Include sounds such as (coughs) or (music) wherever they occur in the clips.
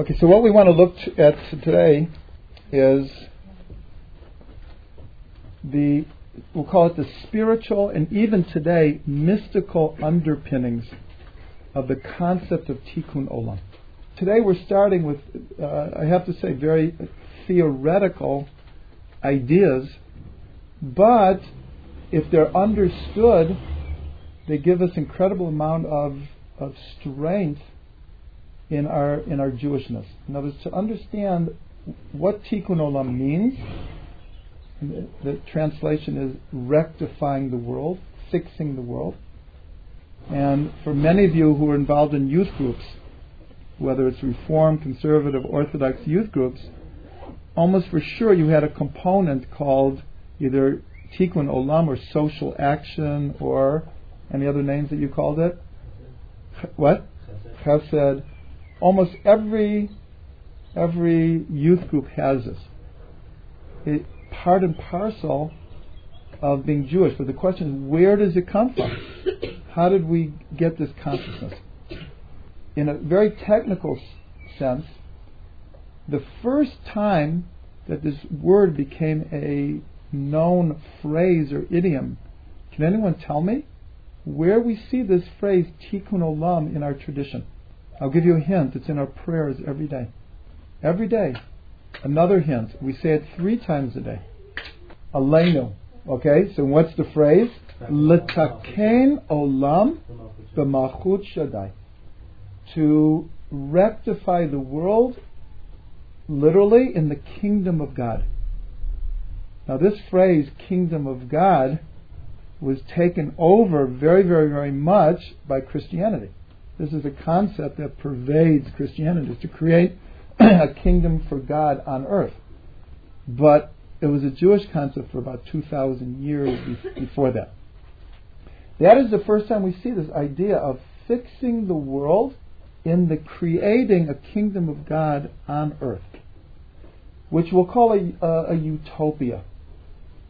Okay, so what we want to look at today is the, we'll call it the spiritual and even today mystical underpinnings of the concept of tikkun olam. Today we're starting with, uh, I have to say, very theoretical ideas, but if they're understood, they give us incredible amount of, of strength in our in our Jewishness. In other words, to understand what tikkun olam means, the, the translation is rectifying the world, fixing the world. And for many of you who are involved in youth groups, whether it's Reform, Conservative, Orthodox youth groups, almost for sure you had a component called either tikkun olam or social action or any other names that you called it. What? Chesed almost every every youth group has this. It, part and parcel of being Jewish. But the question is, where does it come from? How did we get this consciousness? In a very technical sense, the first time that this word became a known phrase or idiom, can anyone tell me where we see this phrase tikkun olam in our tradition? I'll give you a hint. It's in our prayers every day. Every day. Another hint. We say it three times a day. Aleinu. Okay, so what's the phrase? Letaken olam b'malchut shaddai. To rectify the world, literally, in the kingdom of God. Now, this phrase, kingdom of God, was taken over very, very, very much by Christianity. This is a concept that pervades Christianity, to create (clears throat) a kingdom for God on earth. But it was a Jewish concept for about 2,000 years before that. That is the first time we see this idea of fixing the world in the creating a kingdom of God on earth, which we'll call a, a, a utopia.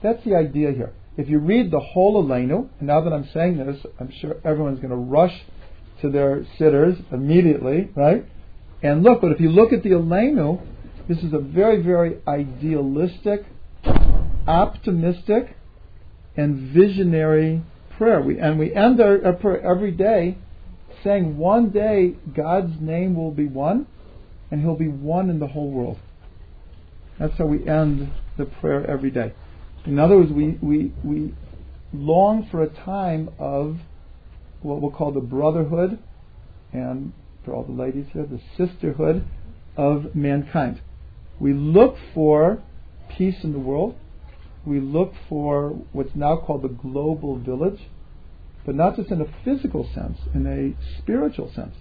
That's the idea here. If you read the whole Aleinu, and now that I'm saying this, I'm sure everyone's going to rush to their siddurs immediately, right? And look, but if you look at the Aleinu, this is a very, very idealistic, optimistic, and visionary prayer. We, and we end our, our prayer every day saying one day God's name will be one, and He'll be one in the whole world. That's how we end the prayer every day. In other words, we, we, we long for a time of what we'll call the brotherhood, and for all the ladies here, the sisterhood of mankind. We look for peace in the world. We look for what's now called the global village, but not just in a physical sense, in a spiritual sense.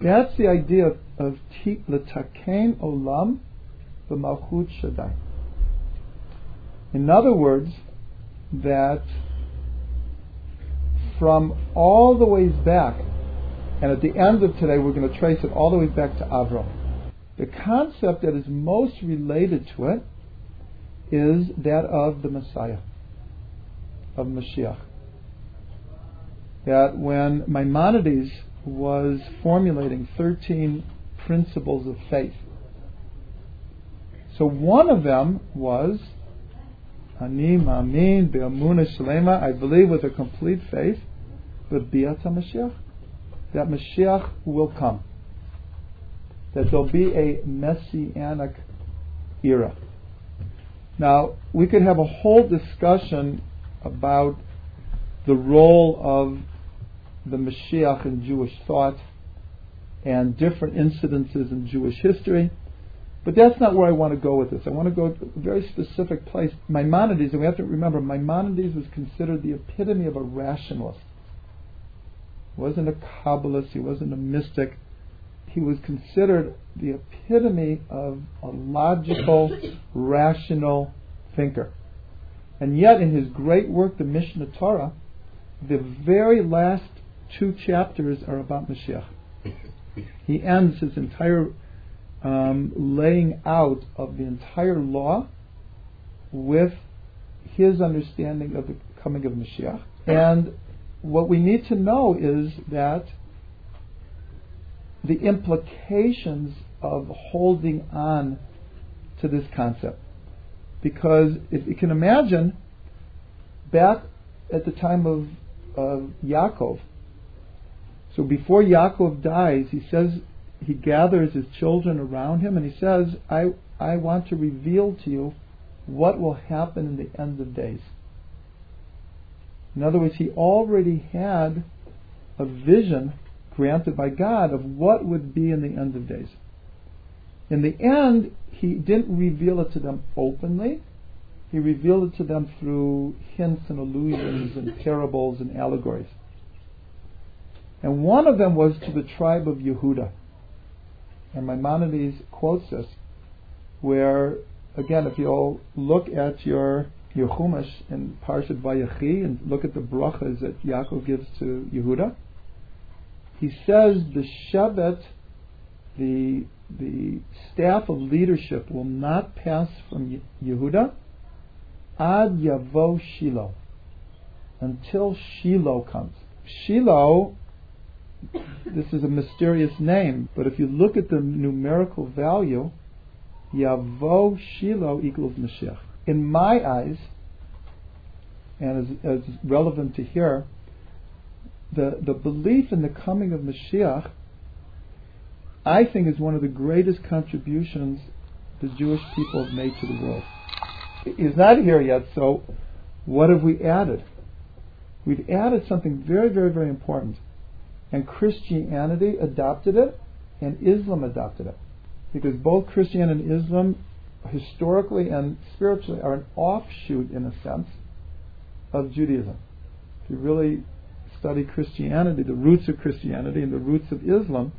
That's the idea of, of letaken olam b'malchut shaddai. In other words, that from all the ways back, and at the end of today, we're going to trace it all the way back to Avram. The concept that is most related to it is that of the Messiah, of Mashiach. That when Maimonides was formulating 13 principles of faith, so one of them was Ani Shalema, I believe with a complete faith, but Biata Mashiach, that Mashiach will come. That there'll be a messianic era. Now, we could have a whole discussion about the role of the Mashiach in Jewish thought and different incidences in Jewish history. But that's not where I want to go with this. I want to go to a very specific place. Maimonides, and we have to remember, Maimonides was considered the epitome of a rationalist. He wasn't a Kabbalist, he wasn't a mystic. He was considered the epitome of a logical, (coughs) rational thinker. And yet, in his great work, the Mishneh Torah, the very last two chapters are about Mashiach. (laughs) He ends his entire um, laying out of the entire law with his understanding of the coming of Mashiach. And what we need to know is that the implications of holding on to this concept. Because if you can imagine, back at the time of, of Yaakov, so before Yaakov dies, he says, he gathers his children around him and he says, I, I want to reveal to you what will happen in the end of days. In other words, he already had a vision granted by God of what would be in the end of days. In the end, he didn't reveal it to them openly. He revealed it to them through hints and allusions and parables and allegories. And one of them was to the tribe of Yehuda. And Maimonides quotes this, where, again, if you'll look at your, your Chumash in Parshat Vayechi and look at the brachas that Yaakov gives to Yehuda, he says the Shevet, the, the staff of leadership, will not pass from Yehuda ad yavo Shiloh, until Shiloh comes. Shiloh, this is a mysterious name, but if you look at the numerical value, Yavo Shiloh equals Mashiach. In my eyes, and as, as relevant to here, the, the belief in the coming of Mashiach, I think, is one of the greatest contributions the Jewish people have made to the world. He's not here yet, so what have we added? We've added something very, very, very important. And Christianity adopted it, and Islam adopted it. Because both Christianity and Islam, historically and spiritually, are an offshoot, in a sense, of Judaism. If you really study Christianity, the roots of Christianity and the roots of Islam,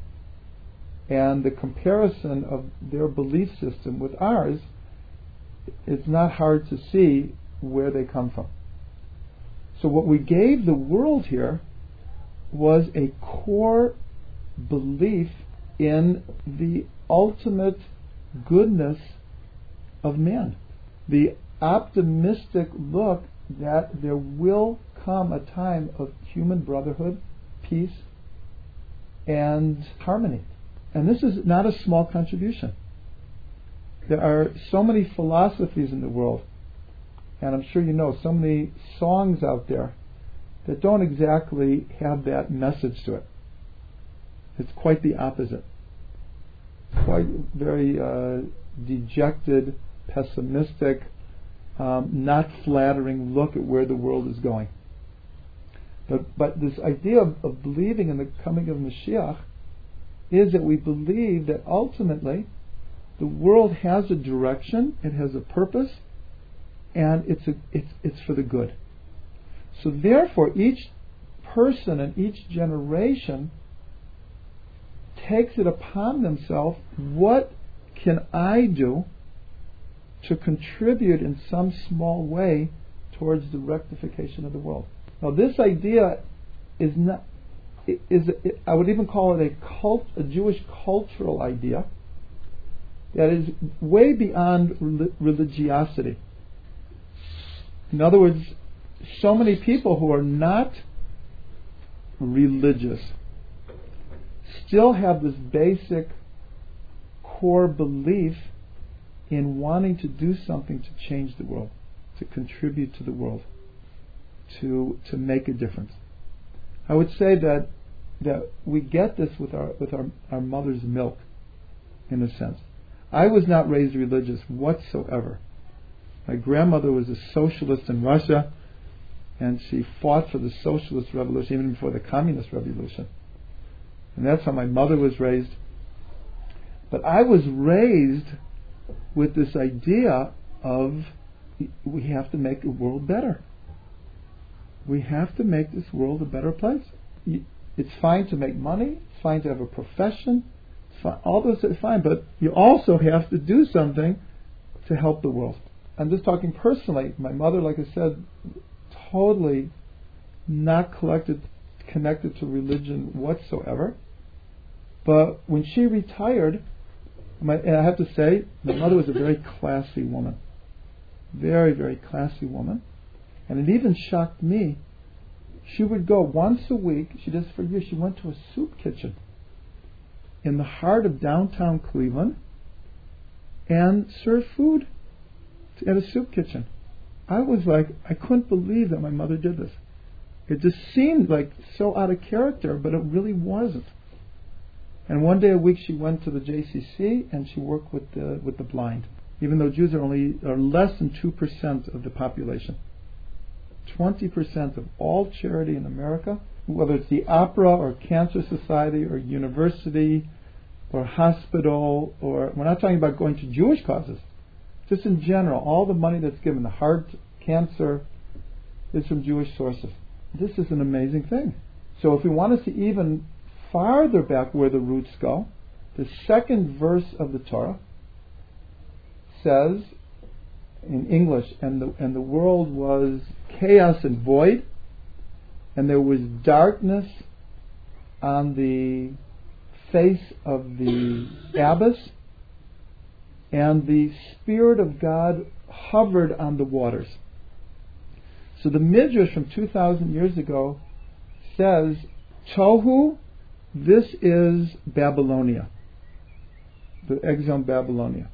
and the comparison of their belief system with ours, it's not hard to see where they come from. So, what we gave the world here was a core belief in the ultimate goodness of man. The optimistic look that there will come a time of human brotherhood, peace, and harmony. And this is not a small contribution. There are so many philosophies in the world, and I'm sure you know so many songs out there that don't exactly have that message to it. It's quite the opposite. Quite very uh, dejected, pessimistic, um, not flattering look at where the world is going. But, but this idea of, of believing in the coming of Mashiach is that we believe that ultimately the world has a direction, it has a purpose, and it's, a, it's, it's for the good. So therefore, each person and each generation takes it upon themselves what can I do to contribute in some small way towards the rectification of the world. Now, this idea is not is I would even call it a cult, a Jewish cultural idea that is way beyond religiosity. In other words, so many people who are not religious still have this basic core belief in wanting to do something to change the world, to contribute to the world, to to make a difference. I would say that that we get this with our with our, our mother's milk, in a sense. I was not raised religious whatsoever. My grandmother was a socialist in Russia, and she fought for the socialist revolution even before the communist revolution. And that's how my mother was raised. But I was raised with this idea of we have to make the world better. We have to make this world a better place. It's fine to make money. It's fine to have a profession. All those are fine, but you also have to do something to help the world. I'm just talking personally. My mother, like I said, totally not collected, connected to religion whatsoever. But when she retired, my, I have to say, my mother was a very classy woman. Very, very classy woman. And it even shocked me. She would go once a week, she does for years, she went to a soup kitchen in the heart of downtown Cleveland and serve food at a soup kitchen. I was like, I couldn't believe that my mother did this. It just seemed like so out of character, but it really wasn't. And one day a week she went to the JCC and she worked with the with the blind, even though Jews are only are less than two percent of the population. Twenty percent of all charity in America, whether it's the opera or cancer society or university or hospital or we're not talking about going to Jewish causes. Just in general, all the money that's given, the heart cancer, is from Jewish sources. This is an amazing thing. So if we want to see even farther back where the roots go, the second verse of the Torah says in English, and the, and the world was chaos and void, and there was darkness on the face of the abyss, and the Spirit of God hovered on the waters. So the Midrash from 2,000 years ago says, Tohu, this is Babylonia, the exile Babylonia.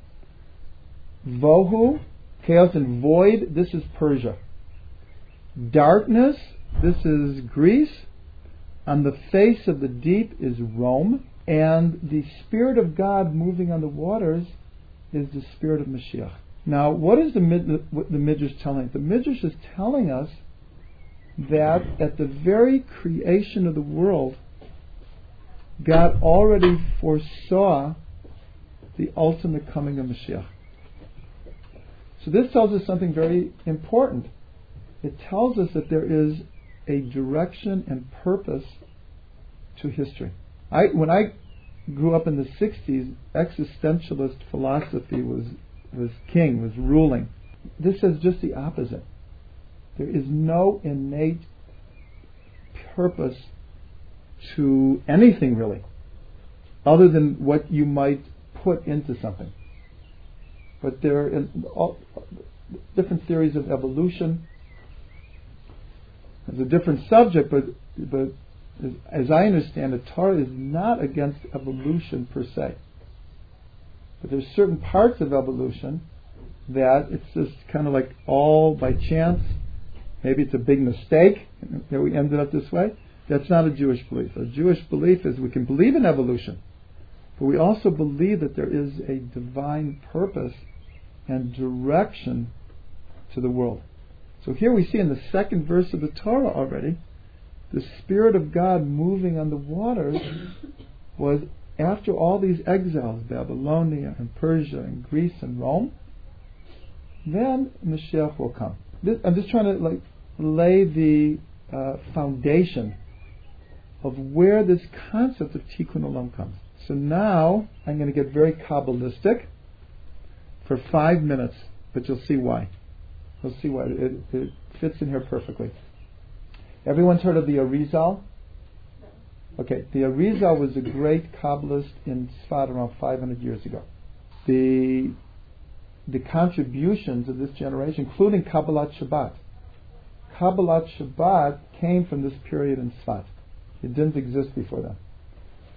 Vohu, chaos and void, this is Persia. Darkness, this is Greece. On the face of the deep is Rome. And the Spirit of God moving on the waters is the Spirit of Mashiach. Now, what is the, the Midrash telling? The Midrash is telling us that at the very creation of the world, God already foresaw the ultimate coming of Mashiach. So this tells us something very important. It tells us that there is a direction and purpose to history. I, when I grew up in the 60s, existentialist philosophy was, was king, was ruling. This is just the opposite. There is no innate purpose to anything really, other than what you might put into something. But there are different theories of evolution. It's a different subject, but but as I understand it, Torah is not against evolution per se. But there's certain parts of evolution that it's just kind of like all by chance. Maybe it's a big mistake that we ended up this way. That's not a Jewish belief. A Jewish belief is we can believe in evolution, but we also believe that there is a divine purpose and direction to the world. So here we see in the second verse of the Torah already the Spirit of God moving on the waters was after all these exiles, Babylonia and Persia and Greece and Rome, then Mashiach will come. This, I'm just trying to like lay the uh, foundation of where this concept of Tikkun Olam comes. So now I'm going to get very Kabbalistic for five minutes, but you'll see why. You'll see why. It, it fits in here perfectly. Everyone's heard of the Arizal? Okay, the Arizal was a great Kabbalist in Sfat around 500 years ago. The, the contributions of this generation, including Kabbalat Shabbat, Kabbalat Shabbat came from this period in Sfat. It didn't exist before then.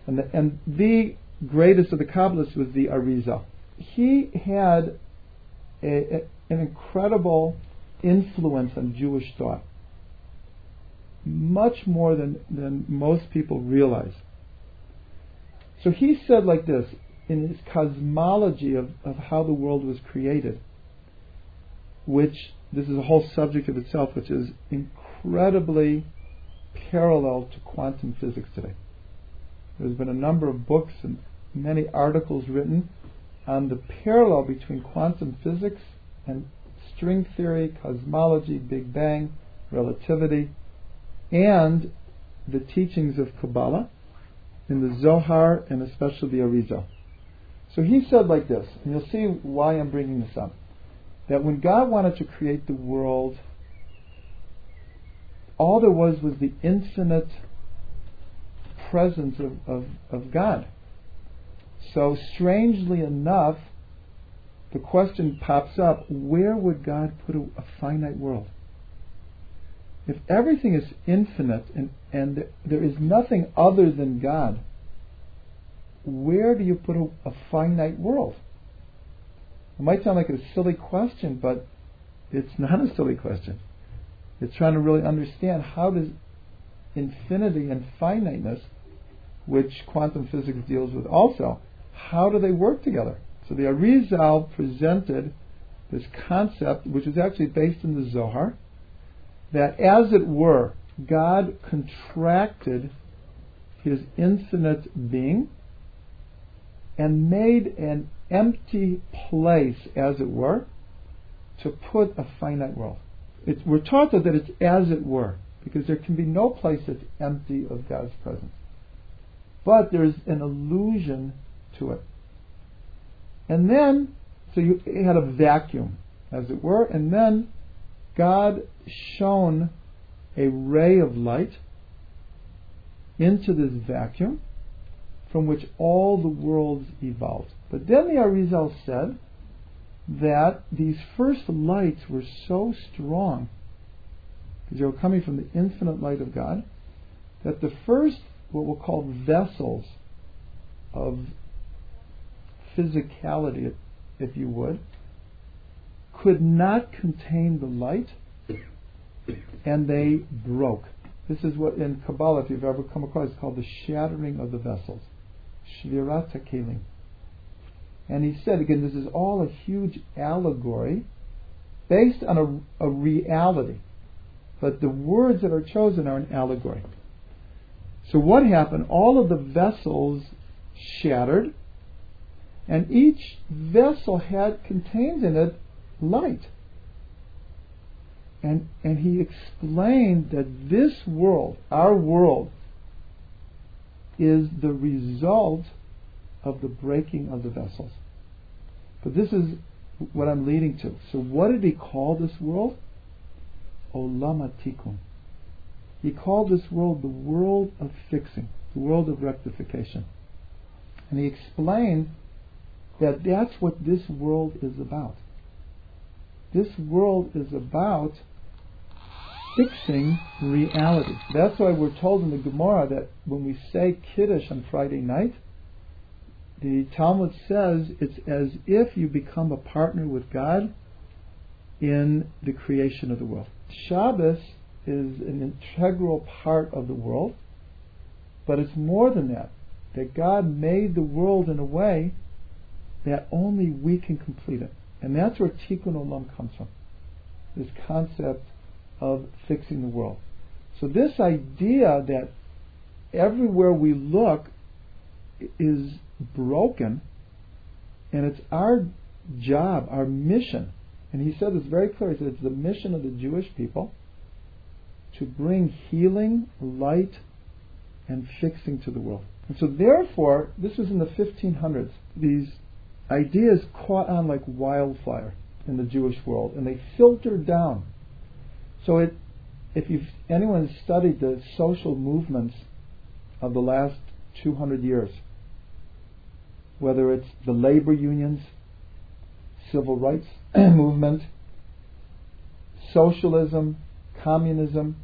And the, and the greatest of the Kabbalists was the Arizal. He had a, a, an incredible influence on Jewish thought much more than, than most people realize. So he said like this in his cosmology of, of how the world was created, which this is a whole subject of itself, which is incredibly parallel to quantum physics today. There's been a number of books and many articles written on the parallel between quantum physics and string theory, cosmology, Big Bang, relativity, and the teachings of Kabbalah in the Zohar and especially the Arizal. So he said like this, and you'll see why I'm bringing this up. That when God wanted to create the world, all there was was the infinite presence of, of, of God. So strangely enough, the question pops up where would God put a, a finite world? If everything is infinite and, and there is nothing other than God, where do you put a, a finite world? It might sound like a silly question, but it's (laughs) not a silly question. It's trying to really understand how does infinity and finiteness, which quantum physics deals with also, how do they work together? So the Arizal presented this concept, which is actually based in the Zohar, that as it were, God contracted his infinite being and made an empty place, as it were, to put a finite world. It's, we're taught that it's as it were, because there can be no place that's empty of God's presence. But there's an illusion to it. And then, so you had a vacuum, as it were, and then God shone a ray of light into this vacuum from which all the worlds evolved. But then the Arizal said that these first lights were so strong, because they were coming from the infinite light of God, that the first, what we'll call vessels of physicality, if you would, could not contain the light, and they broke. This is what in Kabbalah, if you've ever come across, it's called the shattering of the vessels. Shvirat HaKelim. And he said, again, this is all a huge allegory based on a, a reality. But the words that are chosen are an allegory. So what happened? All of the vessels shattered, and each vessel had contained in it light. And, and he explained that this world, our world, is the result of the breaking of the vessels. But this is what I'm leading to. So, what did he call this world? Olam Tikkun. He called this world the world of fixing, the world of rectification. And he explained that that's what this world is about. This world is about fixing reality. That's why we're told in the Gemara that when we say Kiddush on Friday night, the Talmud says it's as if you become a partner with God in the creation of the world. Shabbos is an integral part of the world, but it's more than that. That God made the world in a way that only we can complete it. And that's where Tikkun Olam comes from. This concept of fixing the world. So this idea that everywhere we look is broken, and it's our job, our mission, and he said this very clearly, he said it's the mission of the Jewish people to bring healing, light, and fixing to the world. And so therefore, this was in the 1500s, these ideas caught on like wildfire in the Jewish world, and they filtered down. So it, if you've, anyone has studied the social movements of the last 200 years, whether it's the labor unions, civil rights (clears throat) movement, socialism, communism,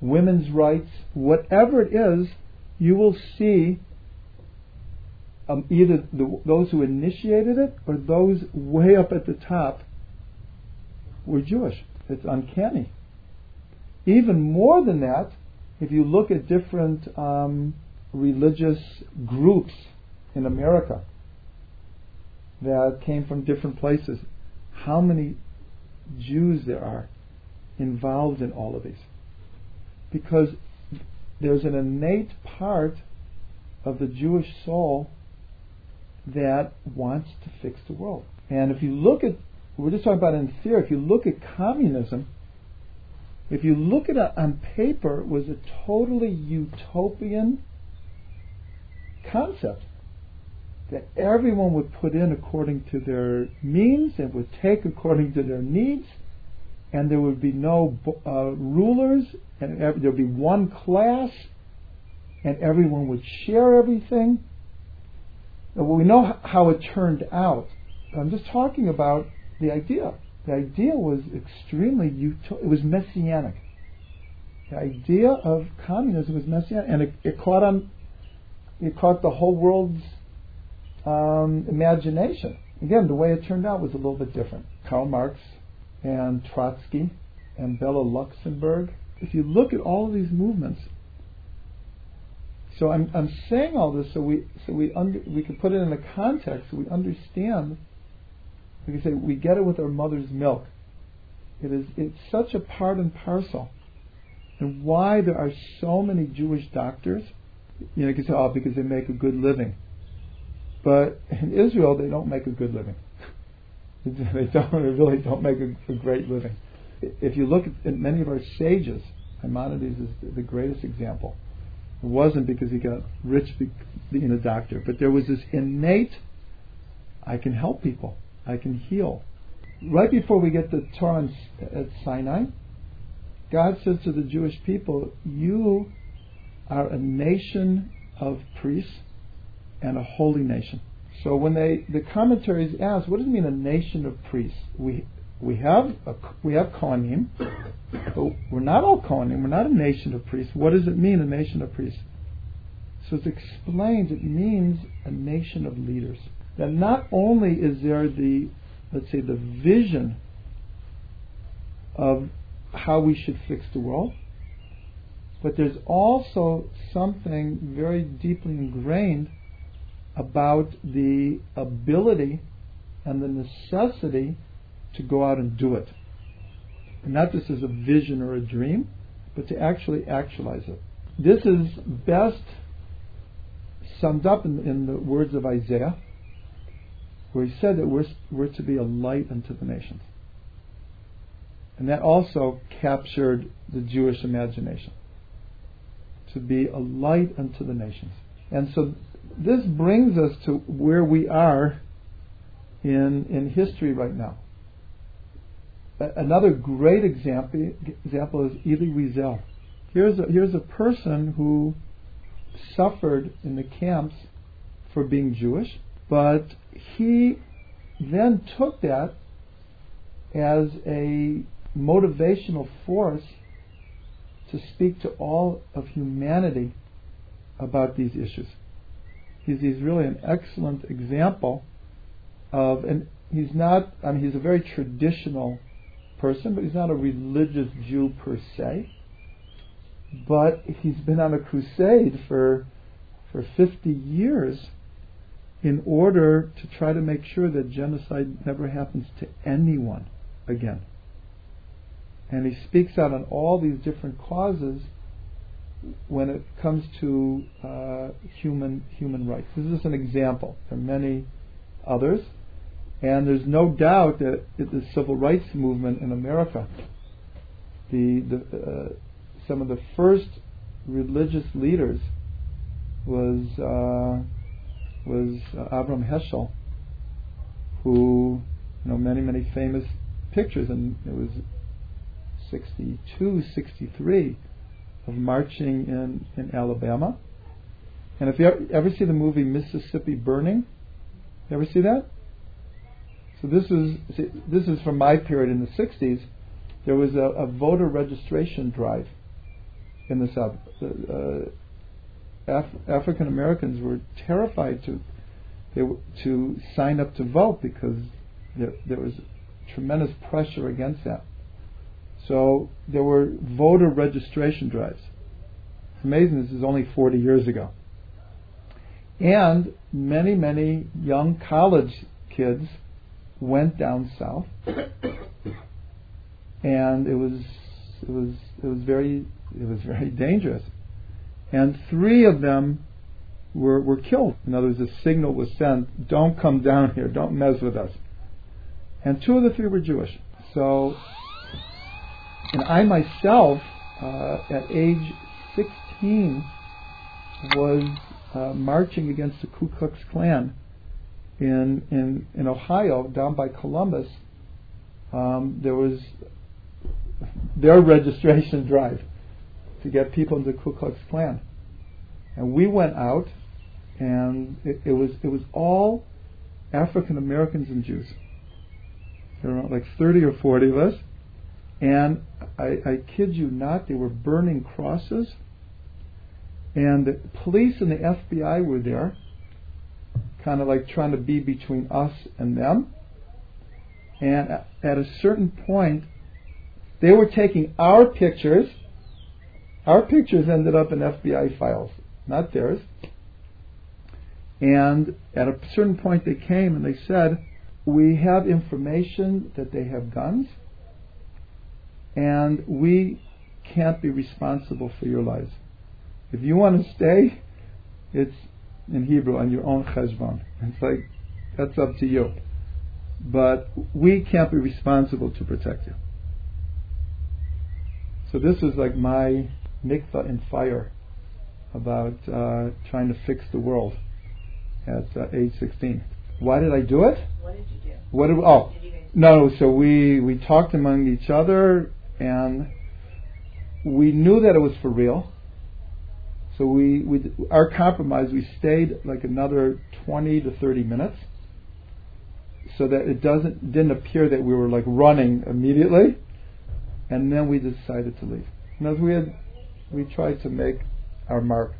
women's rights, whatever it is, you will see um, either the, those who initiated it or those way up at the top were Jewish. It's uncanny. Even more than that, if you look at different um, religious groups in America that came from different places, how many Jews there are involved in all of these. Because there's an innate part of the Jewish soul that wants to fix the world. And if you look at we're just talking about in theory. If you look at communism, if you look at it on paper, it was a totally utopian concept that everyone would put in according to their means and would take according to their needs, and there would be no uh, rulers, and there would be one class, and everyone would share everything. Well, we know how it turned out. I'm just talking about the idea. The idea was extremely it was messianic. The idea of communism was messianic, and it, it caught on it caught the whole world's um, imagination. Again, the way it turned out was a little bit different. Karl Marx and Trotsky and Bella Luxemburg. If you look at all of these movements, so I'm, I'm saying all this so we so we under, we can put it in a context so we understand. We can say we get it with our mother's milk. It is it's such a part and parcel, and why there are so many Jewish doctors. You know, you can say, oh, because they make a good living. But in Israel, they don't make a good living. (laughs) they don't. They really don't make a, a great living. If you look at, at many of our sages, Maimonides is the greatest example. It wasn't because he got rich being a doctor, but there was this innate, I can help people, I can heal. Right before we get the Torah at Sinai, God says to the Jewish people, You are a nation of priests and a holy nation. So when they the commentaries ask, what does it mean a nation of priests? We we have a, we have Kohanim, but we're not all Kohanim. We're not a nation of priests. What does it mean a nation of priests? So it's explained. It means a nation of leaders. That not only is there the let's say the vision of how we should fix the world, but there's also something very deeply ingrained about the ability and the necessity to go out and do it. And not just as a vision or a dream, but to actually actualize it. This is best summed up in, in the words of Isaiah, where he said that we're, we're to be a light unto the nations. And that also captured the Jewish imagination. To be a light unto the nations. And so this brings us to where we are in, in history right now. Another great example, example is Elie Wiesel. Here's a, here's a person who suffered in the camps for being Jewish, but he then took that as a motivational force to speak to all of humanity about these issues. He's, he's really an excellent example of, and he's not, I mean, he's a very traditional person, but he's not a religious Jew per se. But he's been on a crusade for, for 50 years in order to try to make sure that genocide never happens to anyone again. And he speaks out on all these different causes when it comes to uh, human human rights. This is an example. There are many others, and there's no doubt that the civil rights movement in America, the, the uh, some of the first religious leaders was uh, was Avram Heschel, who you know many many famous pictures, and it was 62, 63 of marching in, in Alabama. And if you ever see the movie Mississippi Burning, you ever see that? So this is this is from my period in the 60s. There was a, a voter registration drive in the South. Uh, Af- African Americans were terrified to they to sign up to vote because there, there was tremendous pressure against that. So there were voter registration drives. It's amazing this is only 40 years ago. And many, many young college kids went down south. and it was it was it was very it was very dangerous. And three of them were were killed. In other words, a signal was sent, don't come down here, don't mess with us. And two of the three were Jewish. So and I myself, uh, at age 16, was uh, marching against the Ku Klux Klan in, in, in Ohio, down by Columbus. Um, there was their (laughs) registration drive to get people into the Ku Klux Klan. And we went out, and it, it was it was all African Americans and Jews. There were like 30 or 40 of us, and I, I kid you not, they were burning crosses And the police and the FBI were there, kind of like trying to be between us and them. And at a certain point, they were taking our pictures. Our pictures ended up in FBI files, not theirs. And at a certain point, they came and they said, We have information that they have guns, and we can't be responsible for your lives. If you want to stay, it's in Hebrew on your own cheshbon. It's like, that's up to you. But we can't be responsible to protect you. So this was like my mikvah in fire about uh, trying to fix the world at uh, age 16. Why did I do it? What did you do? What did we, oh Did no, so we we talked among each other and we knew that it was for real. So we, we our compromise we stayed like another 20 to 30 minutes so that it doesn't didn't appear that we were like running immediately and then we decided to leave. And as we had we tried to make our mark.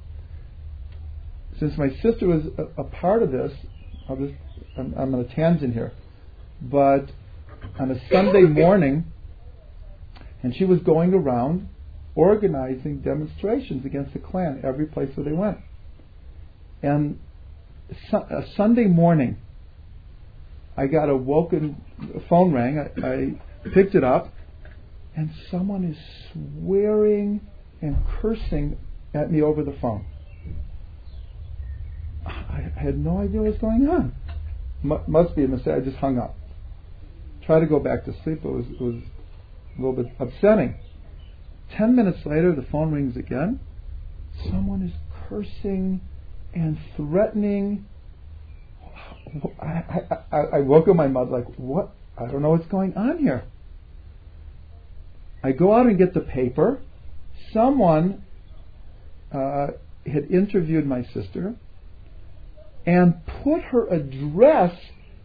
Since my sister was a, a part of this, I'll just I'm, I'm on a tangent here, but on a Sunday morning, and she was going around organizing demonstrations against the Klan every place where they went. And a uh, Sunday morning, I got a woken phone rang. I, I picked it up, and someone is swearing and cursing at me over the phone. I had no idea what was going on. M- must be a mistake. I just hung up. Tried to go back to sleep. It was, it was a little bit upsetting. Ten minutes later, the phone rings again. Someone is cursing and threatening. I, I, I, woke up my mother like, what? I don't know what's going on here. I go out and get the paper. Someone uh, had interviewed my sister and put her address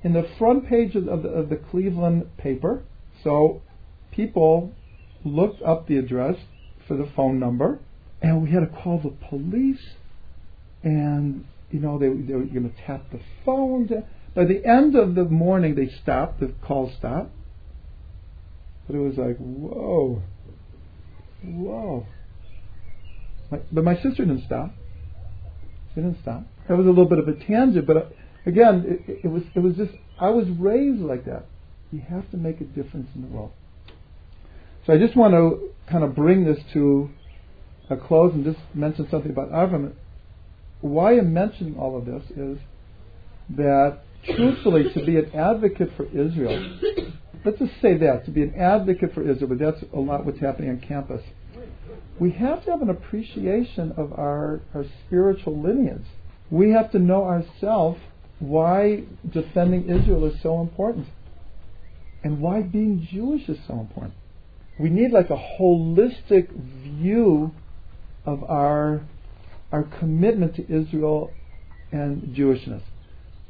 in the front page of the, of the Cleveland paper. So people looked up the address for the phone number, and we had to call the police. And you know they, they were going to tap the phone. By the end of the morning, they stopped. The call stopped. But it was like, whoa, whoa. My, but my sister didn't stop. She didn't stop. That was a little bit of a tangent, but uh, again, it, it was it was just I was raised like that. You have to make a difference in the world. So I just want to kind of bring this to a close and just mention something about Avram. Why I'm mentioning all of this is that truthfully, to be an advocate for Israel, let's just say that to be an advocate for Israel, but that's a lot what's happening on campus. We have to have an appreciation of our, our spiritual lineage. We have to know ourselves why defending Israel is so important and why being Jewish is so important. We need like a holistic view of our our commitment to Israel and Jewishness.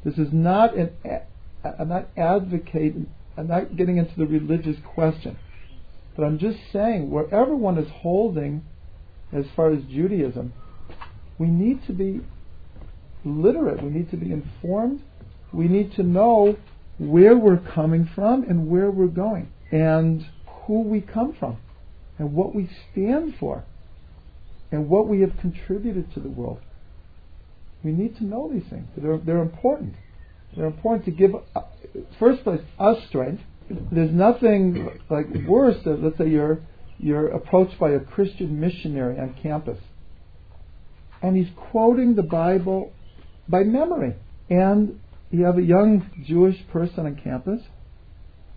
This is not an I'm not advocating I'm not getting into the religious question. But I'm just saying wherever one is holding as far as Judaism, we need to be literate, we need to be informed, we need to know where we're coming from and where we're going and who we come from and what we stand for and what we have contributed to the world. We need to know these things. They're, they're important. They're important to give, uh, first place, us strength. There's nothing like worse than, let's say, you're, you're approached by a Christian missionary on campus and he's quoting the Bible by memory. And you have a young Jewish person on campus,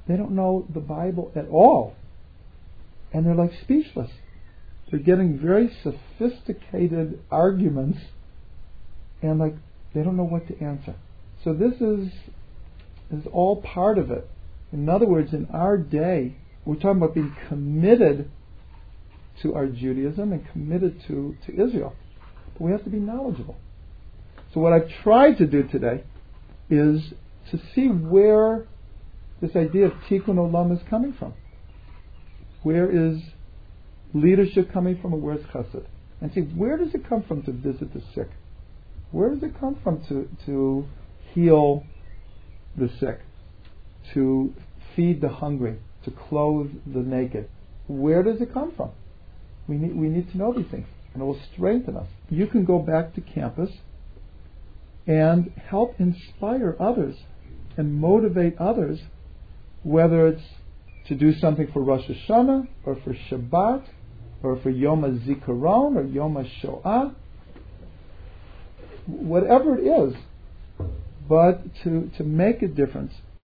they don't know the Bible at all. And they're like speechless. They're getting very sophisticated arguments and like they don't know what to answer. So this is is all part of it. In other words, in our day, we're talking about being committed to our Judaism and committed to, to Israel. But we have to be knowledgeable. So what I've tried to do today is to see where this idea of tikkun olam is coming from. Where is leadership coming from, and where's chesed? and see where does it come from to visit the sick? Where does it come from to, to heal the sick, to feed the hungry, to clothe the naked? Where does it come from? We need, we need to know these things, and it will strengthen us. You can go back to campus and help inspire others and motivate others, whether it's to do something for Rosh Hashanah or for Shabbat or for Yom HaZikaron or Yom HaShoah, whatever it is, but to, to make a difference